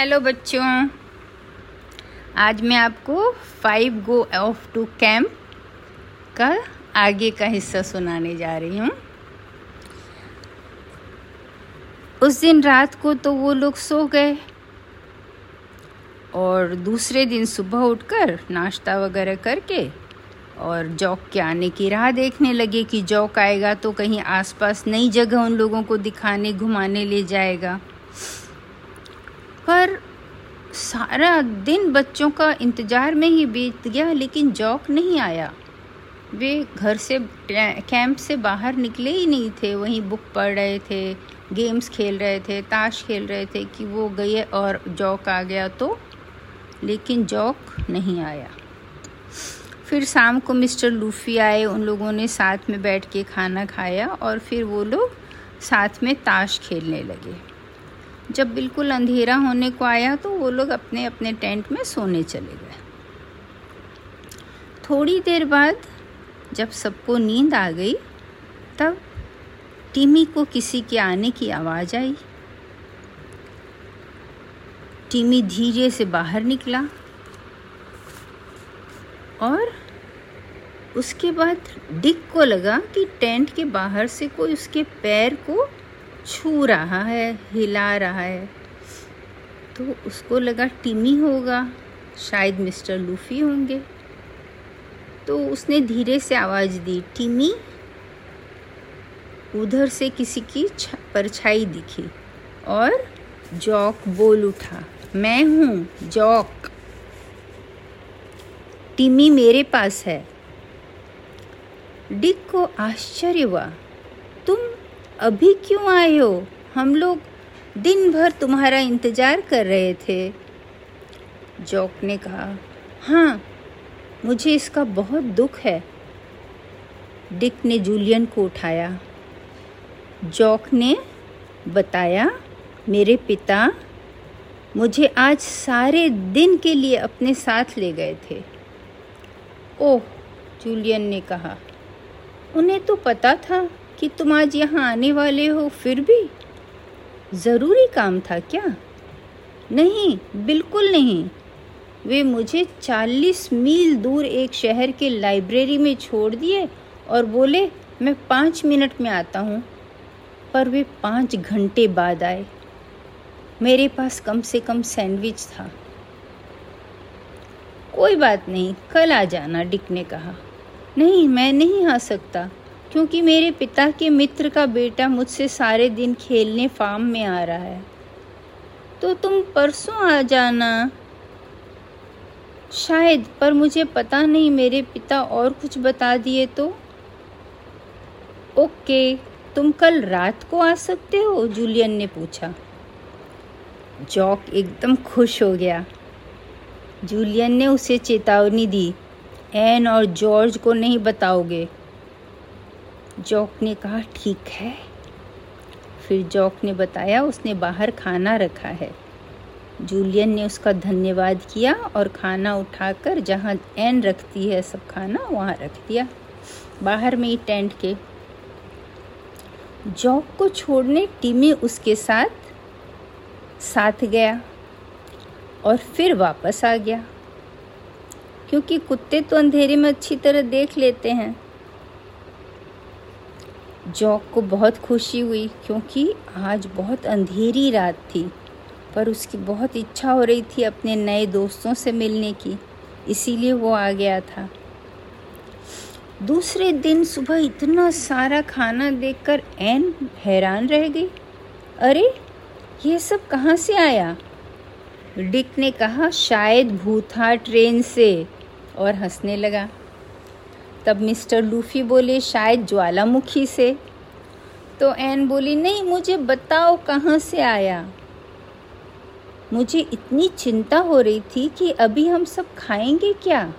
Hello बच्चों, आज मैं आपको five go off to camp का आगे का हिस्सा सुनाने जा रही हूँ। उस दिन रात को तो वो लोग सो गए और दूसरे दिन सुबह उठकर नाश्ता वगैरह करके और जॉक के आने की राह देखने लगे कि जॉक आएगा तो कहीं आसपास नई जगह उन लोगों को दिखाने, घुमाने ले जाएगा। पर सारा दिन बच्चों का इंतज़ार में ही बीत गया, लेकिन जॉक नहीं आया। वे घर से कैंप से बाहर निकले ही नहीं थे। वहीं बुक पढ़ रहे थे, गेम्स खेल रहे थे, ताश खेल रहे थे कि वो गए और जॉक आ गया तो। लेकिन जॉक नहीं आया। फिर शाम को मिस्टर लूफी आए, उन लोगों ने साथ में बैठ के खाना खाया और फिर वो लोग साथ में ताश खेलने लगे। जब बिल्कुल अंधेरा होने को आया तो वो लोग अपने अपने टेंट में सोने चले गए। थोड़ी देर बाद जब सबको नींद आ गई, तब टीमी को किसी के आने की आवाज़ आई। टीमी धीरे से बाहर निकला और उसके बाद डिक को लगा कि टेंट के बाहर से कोई उसके पैर को छू रहा है, हिला रहा है। तो उसको लगा टिमी होगा, शायद मिस्टर लूफी होंगे। तो उसने धीरे से आवाज़ दी, टिमी, उधर से किसी की परछाई दिखी और जॉक बोल उठा, मैं हूँ, जॉक। टिमी मेरे पास है। डिक को आश्चर्य हुआ, तुम अभी क्यों आए हो? हम लोग दिन भर तुम्हारा इंतज़ार कर रहे थे। जॉक ने कहा हाँ मुझे इसका बहुत दुख है। डिक ने जूलियन को उठाया। जॉक ने बताया, मेरे पिता मुझे आज सारे दिन के लिए अपने साथ ले गए थे। ओह, जूलियन ने कहा, उन्हें तो पता था कि तुम आज यहाँ आने वाले हो, फिर भी? ज़रूरी काम था क्या? नहीं, बिल्कुल नहीं। वे मुझे चालीस मील दूर एक शहर के लाइब्रेरी में छोड़ दिए और बोले, मैं पाँच मिनट में आता हूँ। पर वे पाँच घंटे बाद आए। मेरे पास कम से कम सैंडविच था। कोई बात नहीं, कल आ जाना, डिक ने कहा। नहीं, मैं नहीं आ सकता। क्योंकि मेरे पिता के मित्र का बेटा मुझसे सारे दिन खेलने फार्म में आ रहा है। तो तुम परसों आ जाना। शायद, पर मुझे पता नहीं, मेरे पिता और कुछ बता दिए तो। ओके, तुम कल रात को आ सकते हो? जूलियन ने पूछा। जॉक एकदम खुश हो गया। जूलियन ने उसे चेतावनी दी। एन और जॉर्ज को नहीं बताओगे। जॉक ने कहा, ठीक है। फिर जॉक ने बताया, उसने बाहर खाना रखा है। जूलियन ने उसका धन्यवाद किया और खाना उठाकर जहाँ एन रखती है सब खाना, वहाँ रख दिया, बाहर में ही टेंट के। जॉक को छोड़ने टीमी उसके साथ साथ गया और फिर वापस आ गया। क्योंकि कुत्ते तो अंधेरे में अच्छी तरह देख लेते हैं। जॉक को बहुत खुशी हुई क्योंकि आज बहुत अंधेरी रात थी, पर उसकी बहुत इच्छा हो रही थी अपने नए दोस्तों से मिलने की, इसीलिए वो आ गया था। दूसरे दिन सुबह इतना सारा खाना देखकर एन हैरान रह गई। अरे, ये सब कहाँ से आया? डिक ने कहा, शायद भूथा ट्रेन से, और हंसने लगा। तब मिस्टर लूफी बोले, शायद ज्वालामुखी से। तो एन बोली, नहीं, मुझे बताओ कहाँ से आया? मुझे इतनी चिंता हो रही थी कि अभी हम सब खाएँगे क्या?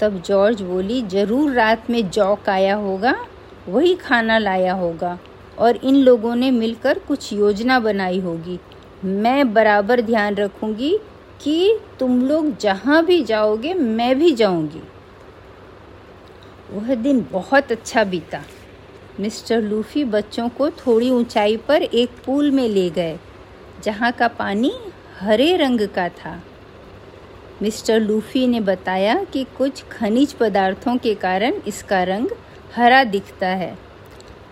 तब जॉर्ज बोली, ज़रूर रात में जौक आया होगा, वही खाना लाया होगा, और इन लोगों ने मिलकर कुछ योजना बनाई होगी। मैं बराबर ध्यान रखूँगी कि तुम लोग जहाँ भी जाओगे, मैं भी जाऊँगी। वह दिन बहुत अच्छा बीता। मिस्टर लूफी बच्चों को थोड़ी ऊंचाई पर एक पूल में ले गए, जहाँ का पानी हरे रंग का था। मिस्टर लूफी ने बताया कि कुछ खनिज पदार्थों के कारण इसका रंग हरा दिखता है।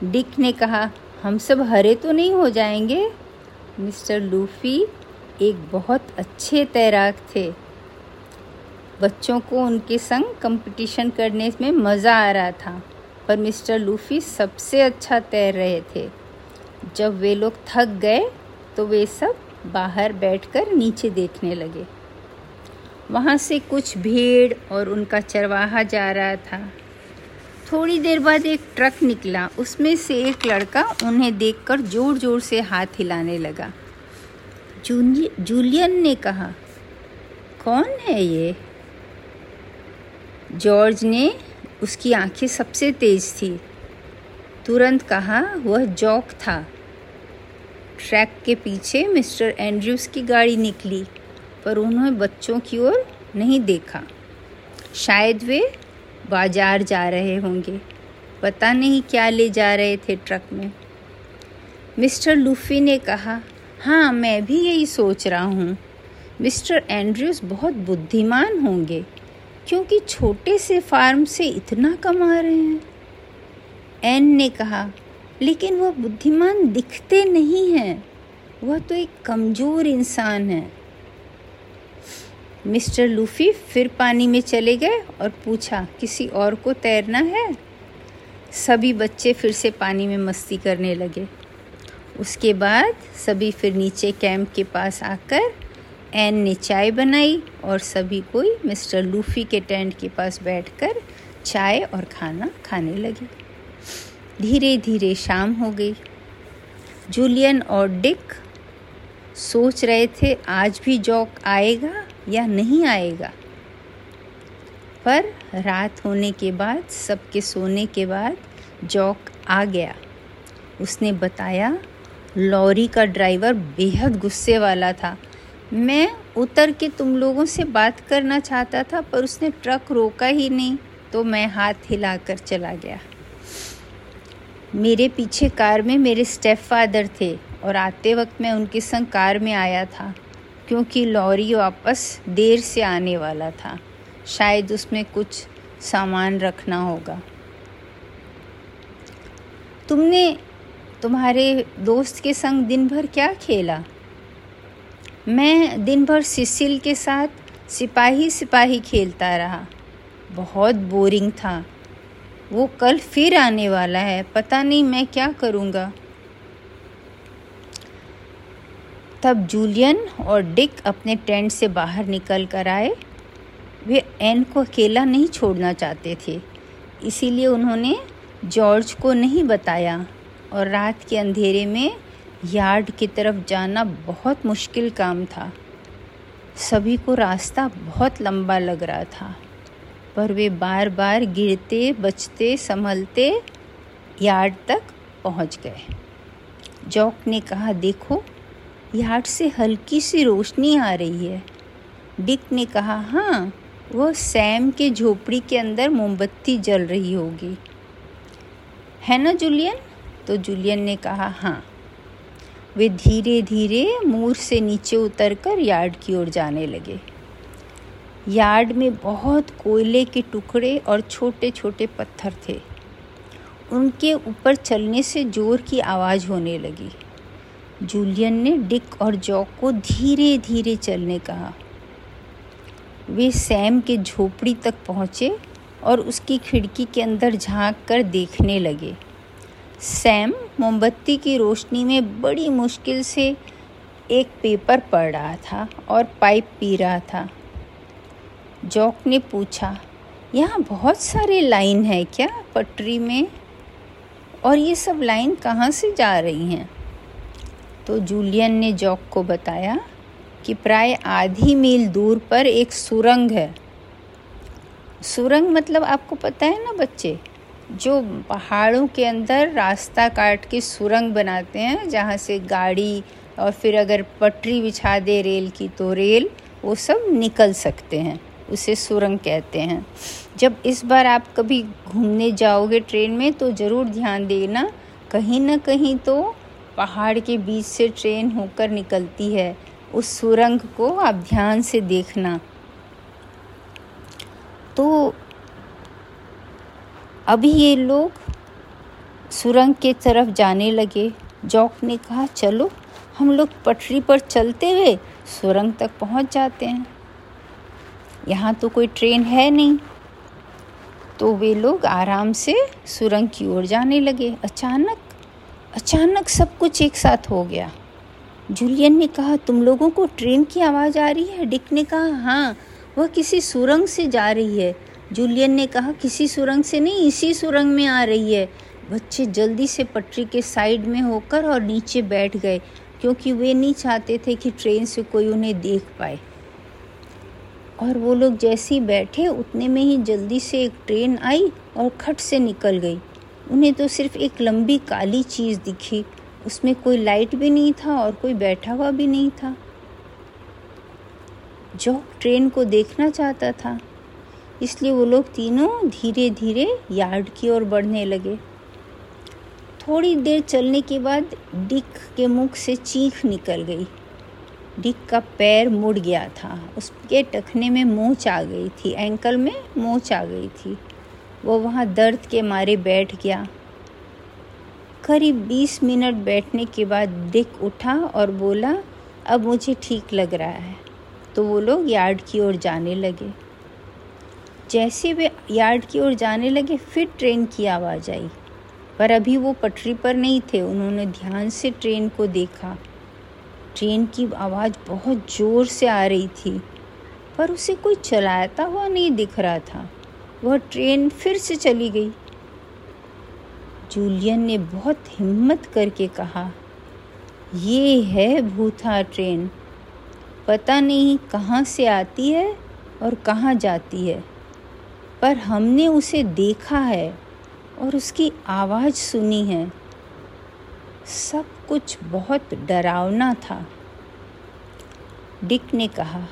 डिक ने कहा, हम सब हरे तो नहीं हो जाएँगे? मिस्टर लूफी एक बहुत अच्छे तैराक थे। बच्चों को उनके संग कंपटीशन करने में मज़ा आ रहा था। पर मिस्टर लूफी सबसे अच्छा तैर रहे थे। जब वे लोग थक गए तो वे सब बाहर बैठकर नीचे देखने लगे। वहाँ से कुछ भीड़ और उनका चरवाहा जा रहा था। थोड़ी देर बाद एक ट्रक निकला। उसमें से एक लड़का उन्हें देखकर ज़ोर ज़ोर से हाथ हिलाने लगा। जूलियन ने कहा, कौन है ये? जॉर्ज ने उसकी आँखें सबसे तेज थी। तुरंत कहा, वह जॉक था। ट्रैक के पीछे मिस्टर एंड्रयूज की गाड़ी निकली, पर उन्होंने बच्चों की ओर नहीं देखा। शायद वे बाज़ार जा रहे होंगे। पता नहीं क्या ले जा रहे थे ट्रक में। मिस्टर लूफी ने कहा हाँ मैं भी यही सोच रहा हूँ। मिस्टर एंड्रयूज बहुत बुद्धिमान होंगे। क्योंकि छोटे से फार्म से इतना कमा रहे हैं। एन ने कहा, लेकिन वह बुद्धिमान दिखते नहीं हैं। वह तो एक कमज़ोर इंसान है। मिस्टर लूफी फिर पानी में चले गए और पूछा, किसी और को तैरना है? सभी बच्चे फिर से पानी में मस्ती करने लगे। उसके बाद सभी फिर नीचे कैंप के पास आकर एन ने चाय बनाई और सभी कोई मिस्टर लूफी के टेंट के पास बैठकर चाय और खाना खाने लगे। धीरे धीरे शाम हो गई। जूलियन और डिक सोच रहे थे, आज भी जॉक आएगा या नहीं आएगा? पर रात होने के बाद, सबके सोने के बाद जॉक आ गया। उसने बताया, लॉरी का ड्राइवर बेहद गुस्से वाला था। मैं उतर के तुम लोगों से बात करना चाहता था, पर उसने ट्रक रोका ही नहीं तो मैं हाथ हिलाकर चला गया। मेरे पीछे कार में मेरे स्टेप फादर थे और आते वक्त मैं उनके संग कार में आया था, क्योंकि लॉरी वापस देर से आने वाला था। शायद उसमें कुछ सामान रखना होगा। तुमने तुम्हारे दोस्त के संग दिन भर क्या खेला? मैं दिन भर सिसिल के साथ सिपाही सिपाही खेलता रहा। बहुत बोरिंग था। वो कल फिर आने वाला है। पता नहीं मैं क्या करूँगा। तब जूलियन और डिक अपने टेंट से बाहर निकल कर आए। वे एन को अकेला नहीं छोड़ना चाहते थे। इसीलिए उन्होंने जॉर्ज को नहीं बताया और रात के अंधेरे में यार्ड की तरफ़ जाना बहुत मुश्किल काम था। सभी को रास्ता बहुत लंबा लग रहा था, पर वे बार बार गिरते, बचते, संभलते यार्ड तक पहुँच गए। जॉक ने कहा, देखो, यार्ड से हल्की सी रोशनी आ रही है। डिक ने कहा हाँ वह सैम के झोपड़ी के अंदर मोमबत्ती जल रही होगी। है ना, जूलियन? तो जूलियन ने कहा हाँ। वे धीरे धीरे मूर से नीचे उतरकर यार्ड की ओर जाने लगे। यार्ड में बहुत कोयले के टुकड़े और छोटे छोटे पत्थर थे। उनके ऊपर चलने से ज़ोर की आवाज़ होने लगी। जूलियन ने डिक और जॉक को धीरे धीरे चलने कहा। वे सैम के झोपड़ी तक पहुँचे और उसकी खिड़की के अंदर झाँक कर देखने लगे। सैम मोमबत्ती की रोशनी में बड़ी मुश्किल से एक पेपर पढ़ रहा था और पाइप पी रहा था। जॉक ने पूछा, यहाँ बहुत सारे लाइन है क्या पटरी में? और ये सब लाइन कहाँ से जा रही हैं? तो जूलियन ने जॉक को बताया कि प्राय आधी मील दूर पर एक सुरंग है। सुरंग मतलब आपको पता है ना बच्चे? जो पहाड़ों के अंदर रास्ता काट के सुरंग बनाते हैं, जहाँ से गाड़ी और फिर अगर पटरी बिछा दे रेल की तो रेल वो सब निकल सकते हैं, उसे सुरंग कहते हैं। जब इस बार आप कभी घूमने जाओगे ट्रेन में तो ज़रूर ध्यान देना, कहीं ना कहीं तो पहाड़ के बीच से ट्रेन होकर निकलती है, उस सुरंग को आप ध्यान से देखना। तो अभी ये लोग सुरंग के तरफ़ जाने लगे। जॉक ने कहा, चलो, हम लोग पटरी पर चलते हुए सुरंग तक पहुँच जाते हैं। यहाँ तो कोई ट्रेन है नहीं। तो वे लोग आराम से सुरंग की ओर जाने लगे। अचानक अचानक सब कुछ एक साथ हो गया। जूलियन ने कहा, तुम लोगों को ट्रेन की आवाज़ आ रही है? डिक ने कहा हाँ वह किसी सुरंग से जा रही है। जूलियन ने कहा, किसी सुरंग से नहीं, इसी सुरंग में आ रही है। बच्चे जल्दी से पटरी के साइड में होकर और नीचे बैठ गए, क्योंकि वे नहीं चाहते थे कि ट्रेन से कोई उन्हें देख पाए। और वो लोग जैसे ही बैठे, उतने में ही जल्दी से एक ट्रेन आई और खट से निकल गई। उन्हें तो सिर्फ़ एक लंबी काली चीज़ दिखी। उसमें कोई लाइट भी नहीं था और कोई बैठा हुआ भी नहीं था। जो ट्रेन को देखना चाहता था इसलिए वो लोग तीनों धीरे धीरे यार्ड की ओर बढ़ने लगे। थोड़ी देर चलने के बाद डिक के मुख से चीख निकल गई। डिक का पैर मुड़ गया था। उसके टखने में मोच आ गई थी। एंकल में मोच आ गई थी। वो वहाँ दर्द के मारे बैठ गया। करीब बीस मिनट बैठने के बाद डिक उठा और बोला, अब मुझे ठीक लग रहा है। तो वो लोग यार्ड की ओर जाने लगे। जैसे वे यार्ड की ओर जाने लगे, फिर ट्रेन की आवाज़ आई। पर अभी वो पटरी पर नहीं थे, उन्होंने ध्यान से ट्रेन को देखा। ट्रेन की आवाज़ बहुत ज़ोर से आ रही थी, पर उसे कोई चलाता हुआ नहीं दिख रहा था। वह ट्रेन फिर से चली गई। जूलियन ने बहुत हिम्मत करके कहा, ये है भूथा ट्रेन। पता नहीं कहाँ से आती है और कहाँ जाती है। पर हमने उसे देखा है और उसकी आवाज़ सुनी है। सब कुछ बहुत डरावना था। डिक ने कहा,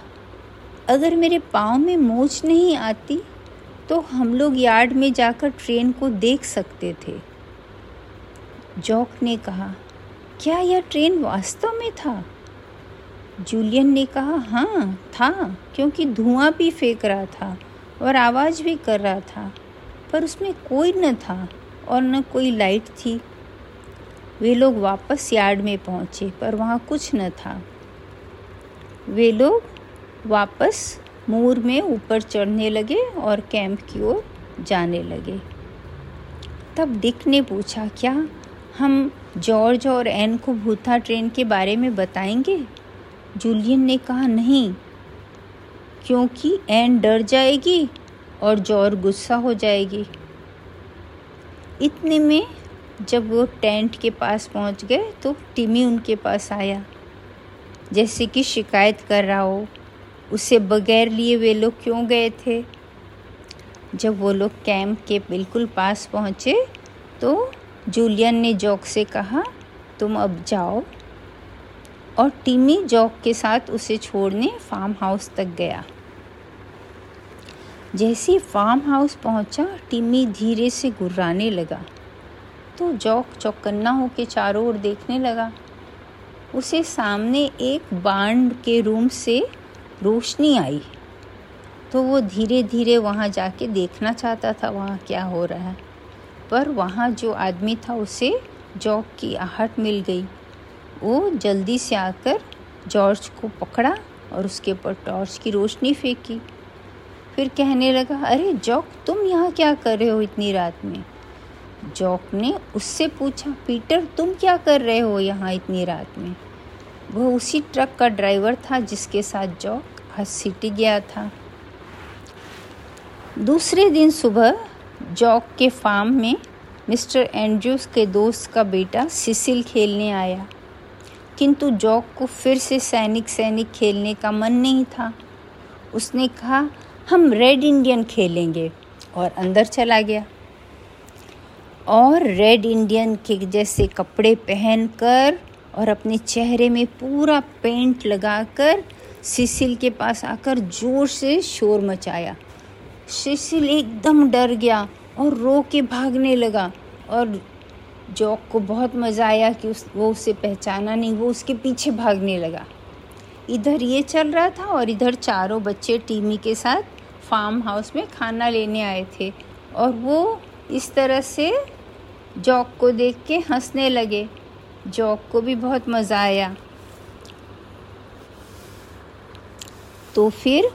अगर मेरे पाँव में मोच नहीं आती तो हम लोग यार्ड में जाकर ट्रेन को देख सकते थे। जॉक ने कहा, क्या यह ट्रेन वास्तव में था? जूलियन ने कहा हाँ था, क्योंकि धुआँ भी फेंक रहा था। और आवाज़ भी कर रहा था, पर उसमें कोई न था और न कोई लाइट थी। वे लोग वापस यार्ड में पहुँचे, पर वहाँ कुछ न था। वे लोग वापस मूर में ऊपर चढ़ने लगे और कैंप की ओर जाने लगे। तब डिक ने पूछा, क्या हम जॉर्ज और एन को भूथा ट्रेन के बारे में बताएँगे? जूलियन ने कहा, नहीं क्योंकि एन डर जाएगी और जॉर्ज गुस्सा हो जाएगी। इतने में जब वो टेंट के पास पहुँच गए तो टिमी उनके पास आया। जैसे कि शिकायत कर रहा हो, उसे बगैर लिए वे लोग क्यों गए थे? जब वो लोग कैंप के बिल्कुल पास पहुँचे तो जूलियन ने जॉक से कहा, तुम अब जाओ। और टिमी जॉक के साथ उसे छोड़ने फार्म हाउस तक गया। जैसे फार्म हाउस पहुँचा टिमी धीरे से गुर्राने लगा। तो जौक चौकन्ना होकर चारों ओर देखने लगा। उसे सामने एक बांड के रूम से रोशनी आई। तो वो धीरे धीरे वहाँ जाके देखना चाहता था वहाँ क्या हो रहा है। पर वहाँ जो आदमी था, उसे जॉक की आहट मिल गई। वो जल्दी से आकर जॉर्ज को पकड़ा और उसके ऊपर टॉर्च की रोशनी फेंकी। फिर कहने लगा, अरे, जॉक, तुम यहाँ क्या कर रहे हो इतनी रात में? जॉक ने उससे पूछा, पीटर, तुम क्या कर रहे हो यहाँ इतनी रात में? वह उसी ट्रक का ड्राइवर था जिसके साथ जॉक आज सिटी गया था। दूसरे दिन सुबह, जॉक के फार्म में मिस्टर एंड्रूस के दोस्त का बेटा सिसिल खेलने आया। किंतु जॉक को फिर से सैनिक सैनिक खेलने का मन नहीं था। उसने कहा हम रेड इंडियन खेलेंगे। और अंदर चला गया। और रेड इंडियन के जैसे कपड़े पहनकर और अपने चेहरे में पूरा पेंट लगाकर सिसिल के पास आकर ज़ोर से शोर मचाया। सिसिल एकदम डर गया और रो के भागने लगा। और जॉक को बहुत मज़ा आया कि उस, वो उसे पहचाना नहीं, वो उसके पीछे भागने लगा। इधर ये चल रहा था और इधर चारों बच्चे टीमी के साथ फार्म हाउस में खाना लेने आए थे और वो इस तरह से जॉक को देख के हंसने लगे। जॉक को भी बहुत मज़ा आया। तो फिर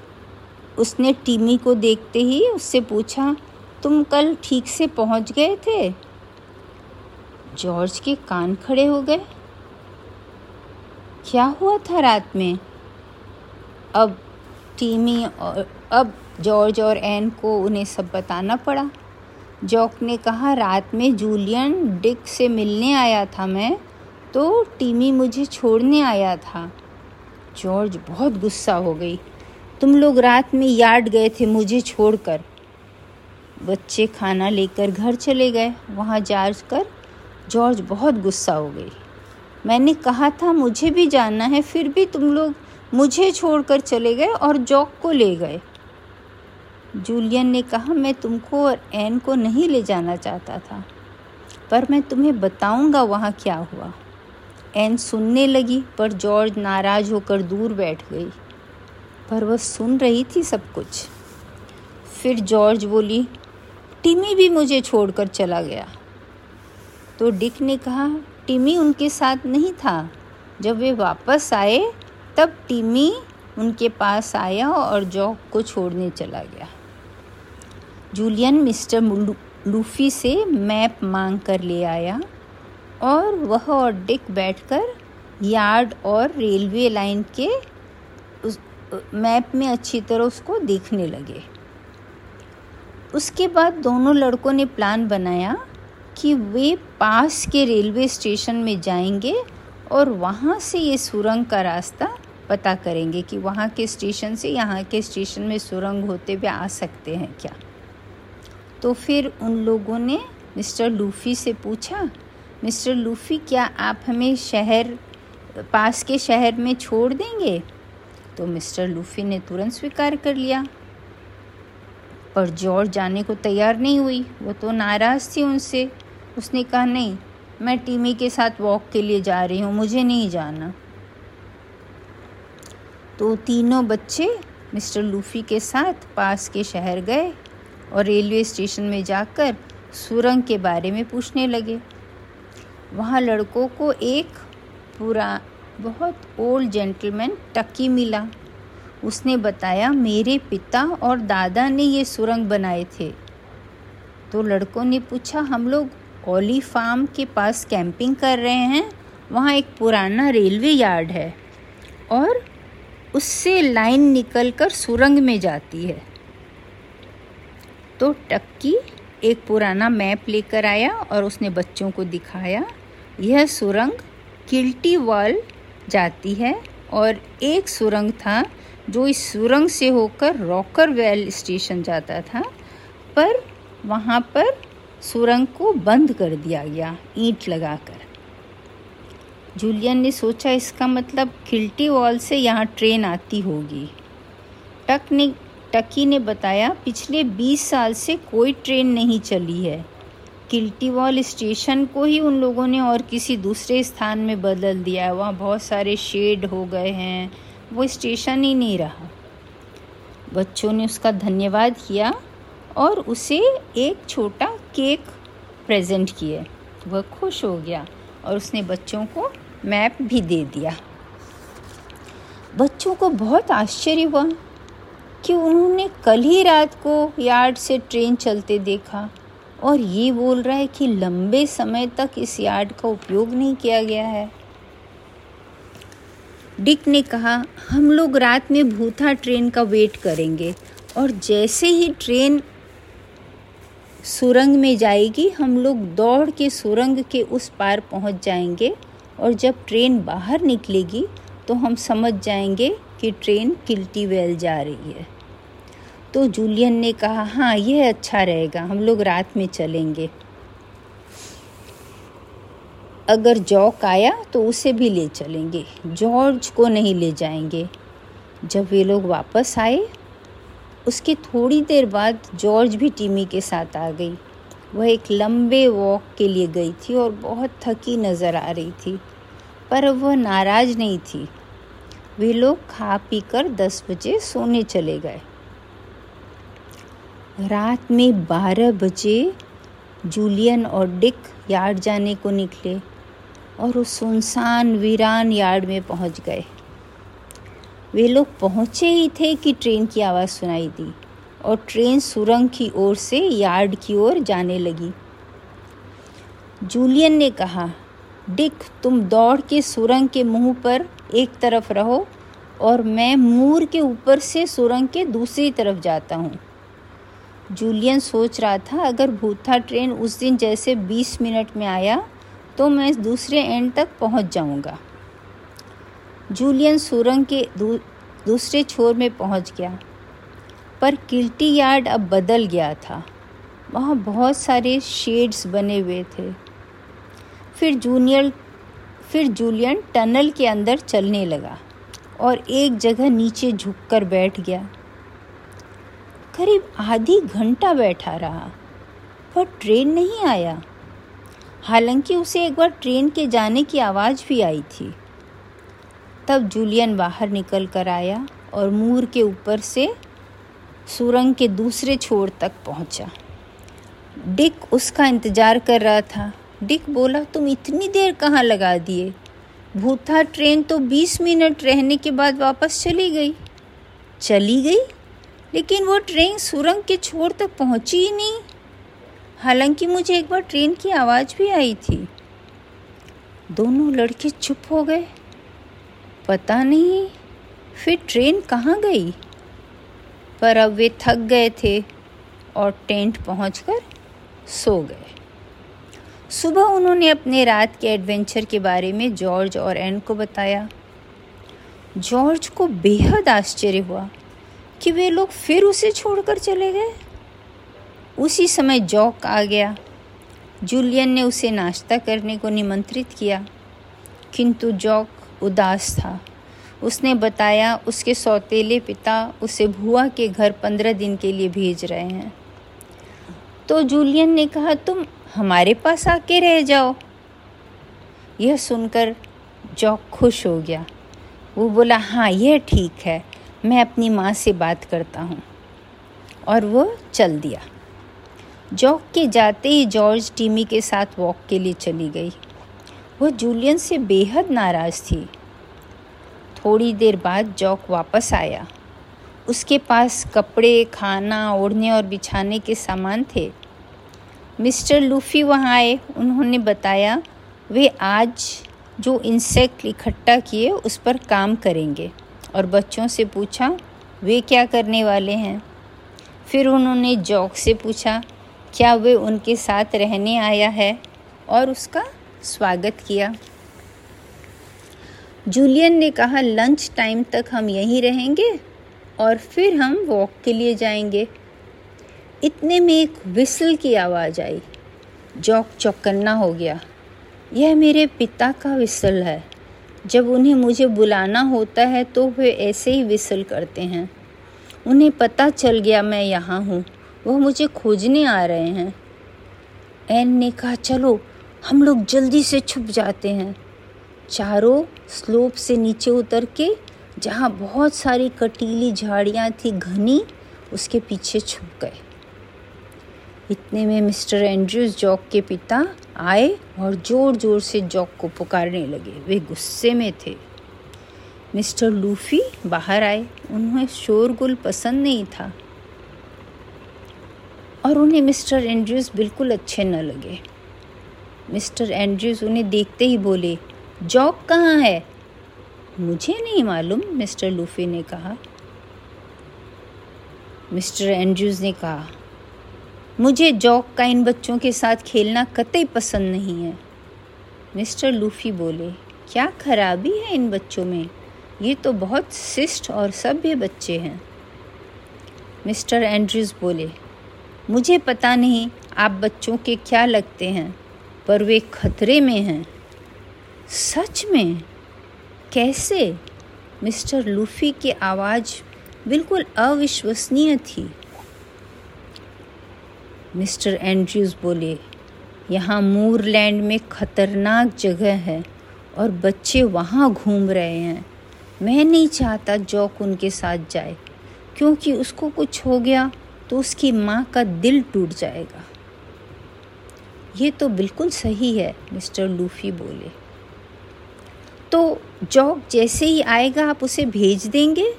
उसने टीमी को देखते ही उससे पूछा, तुम कल ठीक से पहुँच गए थे? जॉर्ज के कान खड़े हो गए। क्या हुआ था रात में? अब टीमी और, अब जॉर्ज और एन को उन्हें सब बताना पड़ा। जॉक ने कहा, रात में जूलियन डिक से मिलने आया था मैं तो टीमी मुझे छोड़ने आया था। जॉर्ज बहुत गुस्सा हो गई। तुम लोग रात में यार्ड गए थे मुझे छोड़कर। बच्चे खाना लेकर घर चले गए। वहाँ जाकर जॉर्ज बहुत गुस्सा हो गई। मैंने कहा था, मुझे भी जानना है, फिर भी तुम लोग मुझे छोड़कर चले गए और जॉक को ले गए। जूलियन ने कहा, मैं तुमको और एन को नहीं ले जाना चाहता था, पर मैं तुम्हें बताऊँगा वहाँ क्या हुआ। एन सुनने लगी, पर जॉर्ज नाराज़ होकर दूर बैठ गई, पर वह सुन रही थी सब कुछ। फिर जॉर्ज बोली, टिमी भी मुझे छोड़कर चला गया। तो डिक ने कहा, टिमी उनके साथ नहीं था। जब वे वापस आए, तब टिमी उनके पास आया और जॉक को छोड़ने चला गया। जूलियन मिस्टर लूफी से मैप मांग कर ले आया और वह और डिक बैठकर यार्ड और रेलवे लाइन के उस, मैप में अच्छी तरह उसको देखने लगे। उसके बाद दोनों लड़कों ने प्लान बनाया कि वे पास के रेलवे स्टेशन में जाएँगे और वहाँ से ये सुरंग का रास्ता पता करेंगे कि वहाँ के स्टेशन से यहाँ के स्टेशन में सुरंग होते हुए आ सकते हैं क्या। तो फिर उन लोगों ने मिस्टर लूफ़ी से पूछा, मिस्टर लूफ़ी, क्या आप हमें शहर, पास के शहर में छोड़ देंगे? तो मिस्टर लूफ़ी ने तुरंत स्वीकार कर लिया। पर जॉर्ज जाने को तैयार नहीं हुई। वो तो नाराज़ थी उनसे। उसने कहा, नहीं, मैं टीमी के साथ वॉक के लिए जा रही हूँ, मुझे नहीं जाना। तो तीनों बच्चे मिस्टर लूफ़ी के साथ पास के शहर गए। और रेलवे स्टेशन में जाकर सुरंग के बारे में पूछने लगे। वहाँ लड़कों को एक पूरा, बहुत ओल्ड जेंटलमैन टक्की मिला। उसने बताया, मेरे पिता और दादा ने ये सुरंग बनाए थे। तो लड़कों ने पूछा, हम लोग ओली फार्म के पास कैंपिंग कर रहे हैं। वहाँ एक पुराना रेलवे यार्ड है और उससे लाइन निकलकर सुरंग में जाती है। तो टक्की एक पुराना मैप लेकर आया और उसने बच्चों को दिखाया। यह सुरंग किल्टी वॉल जाती है और एक सुरंग था जो इस सुरंग से होकर रॉकर वेल स्टेशन जाता था, पर वहाँ पर सुरंग को बंद कर दिया गया, ईंट लगाकर। जूलियन ने सोचा इसका मतलब खिल्टी वॉल से यहाँ ट्रेन आती होगी। टक ने टकी ने बताया, पिछले 20 साल से कोई ट्रेन नहीं चली है। किल्टीवॉल स्टेशन को ही उन लोगों ने और किसी दूसरे स्थान में बदल दिया है। वहाँ बहुत सारे शेड हो गए हैं। वो स्टेशन ही नहीं रहा। बच्चों ने उसका धन्यवाद किया और उसे एक छोटा केक प्रेजेंट किए। वह खुश हो गया और उसने बच्चों को मैप भी दे दिया। बच्चों को बहुत आश्चर्य हुआ। कि उन्होंने कल ही रात को यार्ड से ट्रेन चलते देखा और ये बोल रहा है कि लंबे समय तक इस यार्ड का उपयोग नहीं किया गया है। डिक ने कहा, हम लोग रात में भूथा ट्रेन का वेट करेंगे और जैसे ही ट्रेन सुरंग में जाएगी, हम लोग दौड़ के सुरंग के उस पार पहुँच जाएँगे और जब ट्रेन बाहर निकलेगी तो हम समझ जाएँगे कि ट्रेन किल्टी वेल जा रही है। तो जूलियन ने कहा हाँ यह अच्छा रहेगा, हम लोग रात में चलेंगे। अगर जॉक आया तो उसे भी ले चलेंगे, जॉर्ज को नहीं ले जाएँगे। जब वे लोग वापस आए, उसके थोड़ी देर बाद जॉर्ज भी टीमी के साथ आ गई। वह एक लंबे वॉक के लिए गई थी और बहुत थकी नज़र आ रही थी, पर वह नाराज़ नहीं थी। वे लोग खा पी कर दस बजे सोने चले गए। रात में बारह बजे जूलियन और डिक यार्ड जाने को निकले और उस सुनसान वीरान यार्ड में पहुँच गए। वे लोग पहुँचे ही थे कि ट्रेन की आवाज़ सुनाई दी और ट्रेन सुरंग की ओर से यार्ड की ओर जाने लगी। जूलियन ने कहा डिक तुम दौड़ के सुरंग के मुँह पर एक तरफ़ रहो और मैं मूर के ऊपर से सुरंग के दूसरी तरफ़ जाता हूँ। जूलियन सोच रहा था अगर भूथा ट्रेन उस दिन जैसे 20 मिनट में आया तो मैं दूसरे एंड तक पहुँच जाऊँगा। जूलियन सुरंग के दू, दूसरे छोर में पहुँच गया पर किल्टी यार्ड अब बदल गया था। वहाँ बहुत सारे शेड्स बने हुए थे। फिर जूनियर, फिर जूलियन टनल के अंदर चलने लगा और एक जगह नीचे झुककर बैठ गया। करीब आधी घंटा बैठा रहा, पर ट्रेन नहीं आया। हालाँकि उसे एक बार ट्रेन के जाने की आवाज़ भी आई थी। तब जूलियन बाहर निकल कर आया और मूर के ऊपर से सुरंग के दूसरे छोर तक पहुँचा। डिक उसका इंतज़ार कर रहा था। डिक बोला, तुम इतनी देर कहाँ लगा दिए? भूथा ट्रेन तो 20 मिनट रहने के बाद वापस चली गई। चली गई? लेकिन वो ट्रेन सुरंग के छोर तक पहुँची ही नहीं। हालाँकि मुझे एक बार ट्रेन की आवाज़ भी आई थी। दोनों लड़के चुप हो गए। पता नहीं, फिर ट्रेन कहाँ गई? पर अब वे थक गए थे और टेंट पहुंचकर सो गए। सुबह उन्होंने अपने रात के एडवेंचर के बारे में जॉर्ज और एन को बताया। जॉर्ज को बेहद आश्चर्य हुआ कि वे लोग फिर उसे छोड़कर चले गए। उसी समय जॉक आ गया। जूलियन ने उसे नाश्ता करने को निमंत्रित किया। किंतु जॉक उदास था। उसने बताया, उसके सौतेले पिता उसे भुआ के घर पंद्रह दिन के लिए भेज रहे हैं। तो जूलियन ने कहा, तुम हमारे पास आके रह जाओ। यह सुनकर जॉक खुश हो गया। वो बोला हाँ यह ठीक है। मैं अपनी माँ से बात करता हूँ। और वो चल दिया। जॉक के जाते ही जॉर्ज टीमी के साथ वॉक के लिए चली गई। वह जूलियन से बेहद नाराज़ थी। थोड़ी देर बाद जॉक वापस आया। उसके पास कपड़े, खाना, ओढ़ने और बिछाने के सामान थे। मिस्टर लूफ़ी वहाँ आए, उन्होंने बताया, वे आज जो इंसेक्ट इकट्ठा किए, उस पर काम करेंगे। और बच्चों से पूछा, वे क्या करने वाले हैं? फिर उन्होंने जॉक से पूछा, क्या वे उनके साथ रहने आया है? और उसका स्वागत किया। जूलियन ने कहा, लंच टाइम तक हम यहीं रहेंगे और फिर हम वॉक के लिए जाएँगे। इतने में एक विसल की आवाज़ आई। जौक चौकन्ना हो गया। यह मेरे पिता का विसल है। जब उन्हें मुझे बुलाना होता है तो वे ऐसे ही विसल करते हैं। उन्हें पता चल गया मैं यहाँ हूँ। वह मुझे खोजने आ रहे हैं। एन ने कहा, चलो, हम लोग जल्दी से छुप जाते हैं। चारों स्लोप से नीचे उतर के, जहाँ बहुत सारी कटीली झाड़ियाँ थी घनी, उसके पीछे छुप गए। इतने में मिस्टर एंड्रयूज जॉक के पिता आए और ज़ोर ज़ोर से जॉक को पुकारने लगे। वे गुस्से में थे। मिस्टर लूफी बाहर आए। उन्हें शोरगुल पसंद नहीं था। और उन्हें मिस्टर एंड्रयूज बिल्कुल अच्छे न लगे। मिस्टर एंड्रयूज उन्हें देखते ही बोले, जॉक कहाँ है? मुझे नहीं मालूम, मिस्टर लूफी ने कहा। मिस्टर एंड्रयूज ने कहा मुझे जॉक का इन बच्चों के साथ खेलना कतई पसंद नहीं है। मिस्टर लूफी बोले, क्या खराबी है इन बच्चों में? ये तो बहुत शिष्ट और सभ्य बच्चे हैं। मिस्टर एंड्रयूज बोले, मुझे पता नहीं आप बच्चों के क्या लगते हैं, पर वे खतरे में हैं। सच में? कैसे? मिस्टर लूफी की आवाज़ बिल्कुल अविश्वसनीय थी। मिस्टर एंड्रयूज़ बोले, यहाँ मूरलैंड में ख़तरनाक जगह है और बच्चे वहाँ घूम रहे हैं। मैं नहीं चाहता जॉक उनके साथ जाए, क्योंकि उसको कुछ हो गया तो उसकी माँ का दिल टूट जाएगा। ये तो बिल्कुल सही है, मिस्टर लूफी बोले। तो जॉक जैसे ही आएगा, आप उसे भेज देंगे?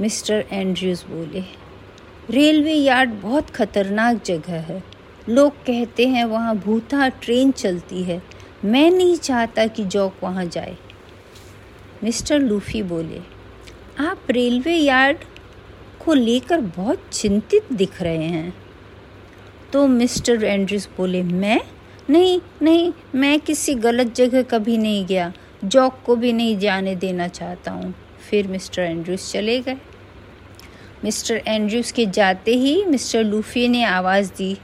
मिस्टर एंड्रयूज बोले। रेलवे यार्ड बहुत खतरनाक जगह है। लोग कहते हैं वहाँ भूता ट्रेन चलती है। मैं नहीं चाहता कि जॉक वहाँ जाए। मिस्टर लूफी बोले, आप रेलवे यार्ड को लेकर बहुत चिंतित दिख रहे हैं। तो मिस्टर एंड्रिस बोले, मैं? नहीं नहीं, मैं किसी गलत जगह कभी नहीं गया। जॉक को भी नहीं जाने देना चाहता हूँ। फिर मिस्टर एंड्रयूस चले गए। मिस्टर एंड्रयूस के जाते ही मिस्टर लूफी ने आवाज़ दी,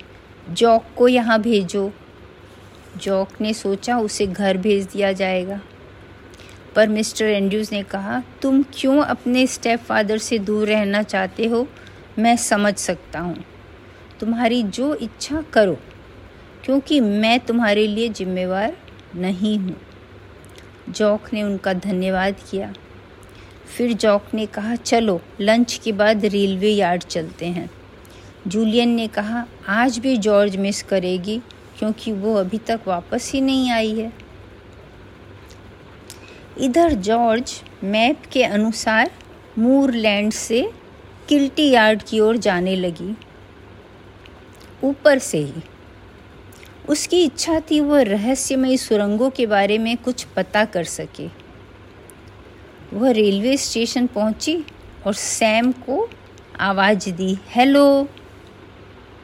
जॉक को यहाँ भेजो। जॉक ने सोचा उसे घर भेज दिया जाएगा। पर मिस्टर एंड्रयूज ने कहा, तुम क्यों अपने स्टेप फादर से दूर रहना चाहते हो? मैं समझ सकता हूँ। तुम्हारी जो इच्छा करो, क्योंकि मैं तुम्हारे लिए जिम्मेवार नहीं हूँ। जॉक ने उनका धन्यवाद किया। फिर जॉक ने कहा, चलो, लंच के बाद रेलवे यार्ड चलते हैं। जूलियन ने कहा, आज भी जॉर्ज मिस करेगी, क्योंकि वो अभी तक वापस ही नहीं आई है। इधर जॉर्ज मैप के अनुसार मूरलैंड से किल्टी यार्ड की ओर जाने लगी, ऊपर से ही। उसकी इच्छा थी वह रहस्यमयी सुरंगों के बारे में कुछ पता कर सके। वह रेलवे स्टेशन पहुँची और सैम को आवाज़ दी, हेलो।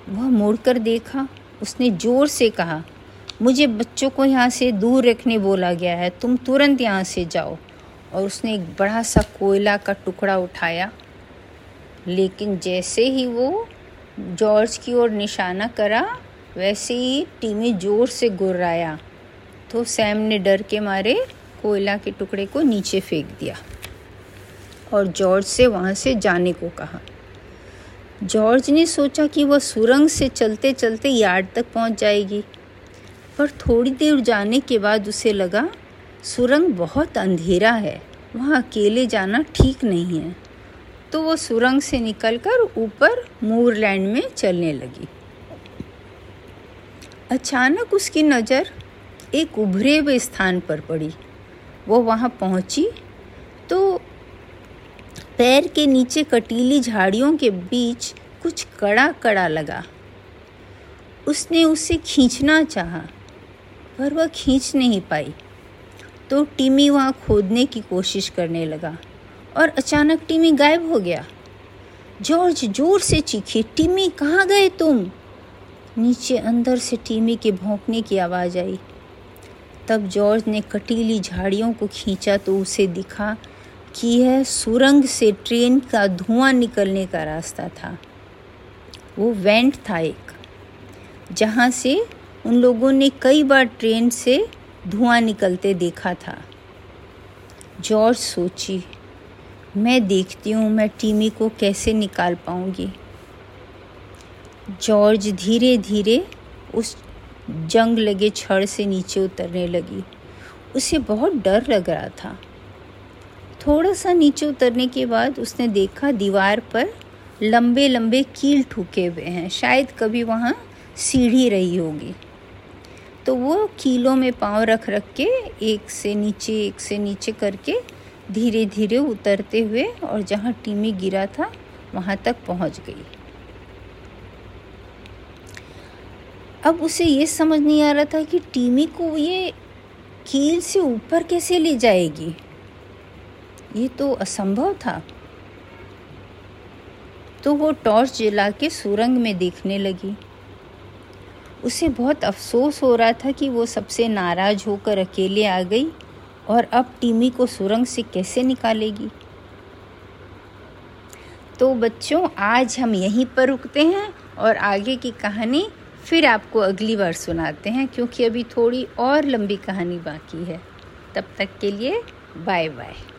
वह मुड़कर देखा, उसने ज़ोर से कहा, मुझे बच्चों को यहाँ से दूर रखने बोला गया है, तुम तुरंत यहाँ से जाओ। और उसने एक बड़ा सा कोयला का टुकड़ा उठाया, लेकिन जैसे ही वो जॉर्ज की ओर निशाना करा, वैसे ही टीमी ज़ोर से गुर्राया। तो सैम ने डर के मारे कोयला के टुकड़े को नीचे फेंक दिया और जॉर्ज से वहाँ से जाने को कहा। जॉर्ज ने सोचा कि वह सुरंग से चलते चलते यार्ड तक पहुँच जाएगी, पर थोड़ी देर जाने के बाद उसे लगा, सुरंग बहुत अंधेरा है, वहाँ अकेले जाना ठीक नहीं है। तो वह सुरंग से निकलकर ऊपर मूरलैंड में चलने लगी। अचानक उसकी नज़र एक उभरे हुए स्थान पर पड़ी। वो वहाँ पहुँची। तो पैर के नीचे कटीली झाड़ियों के बीच कुछ कड़ा कड़ा लगा। उसने उसे खींचना चाहा, पर वह खींच नहीं पाई। तो टीमी वहाँ खोदने की कोशिश करने लगा और अचानक टीमी गायब हो गया। जॉर्ज ज़ोर से चीखी, टीमी, कहाँ गए तुम? नीचे अंदर से टीमी के भौंकने की आवाज़ आई। तब जॉर्ज ने कटीली झाड़ियों को खींचा तो उसे दिखा कि यह सुरंग से ट्रेन का धुआँ निकलने का रास्ता था। वो वेंट था एक, जहाँ से उन लोगों ने कई बार ट्रेन से धुआँ निकलते देखा था। जॉर्ज सोची, मैं देखती हूँ, मैं टीमी को कैसे निकाल पाऊँगी? जॉर्ज धीरे धीरे उस जंग लगे छड़ से नीचे उतरने लगी। उसे बहुत डर लग रहा था। थोड़ा सा नीचे उतरने के बाद उसने देखा दीवार पर लंबे लंबे कील ठूके हुए हैं। शायद कभी वहाँ सीढ़ी रही होगी। तो वो कीलों में पाँव रख रख के एक से नीचे, एक से नीचे करके धीरे धीरे उतरते हुए और जहाँ टीमी गिरा था, वहाँ तक पहुँच गई। अब उसे ये समझ नहीं आ रहा था कि टीमी को ये कील से ऊपर कैसे ले जाएगी। ये तो असंभव था। तो वो टॉर्च जला के सुरंग में देखने लगी। उसे बहुत अफसोस हो रहा था कि वो सबसे नाराज़ होकर अकेले आ गई और अब टीमी को सुरंग से कैसे निकालेगी। तो बच्चों, आज हम यहीं पर रुकते हैं और आगे की कहानी फिर आपको अगली बार सुनाते हैं, क्योंकि अभी थोड़ी और लंबी कहानी बाकी है। तब तक के लिए बाय बाय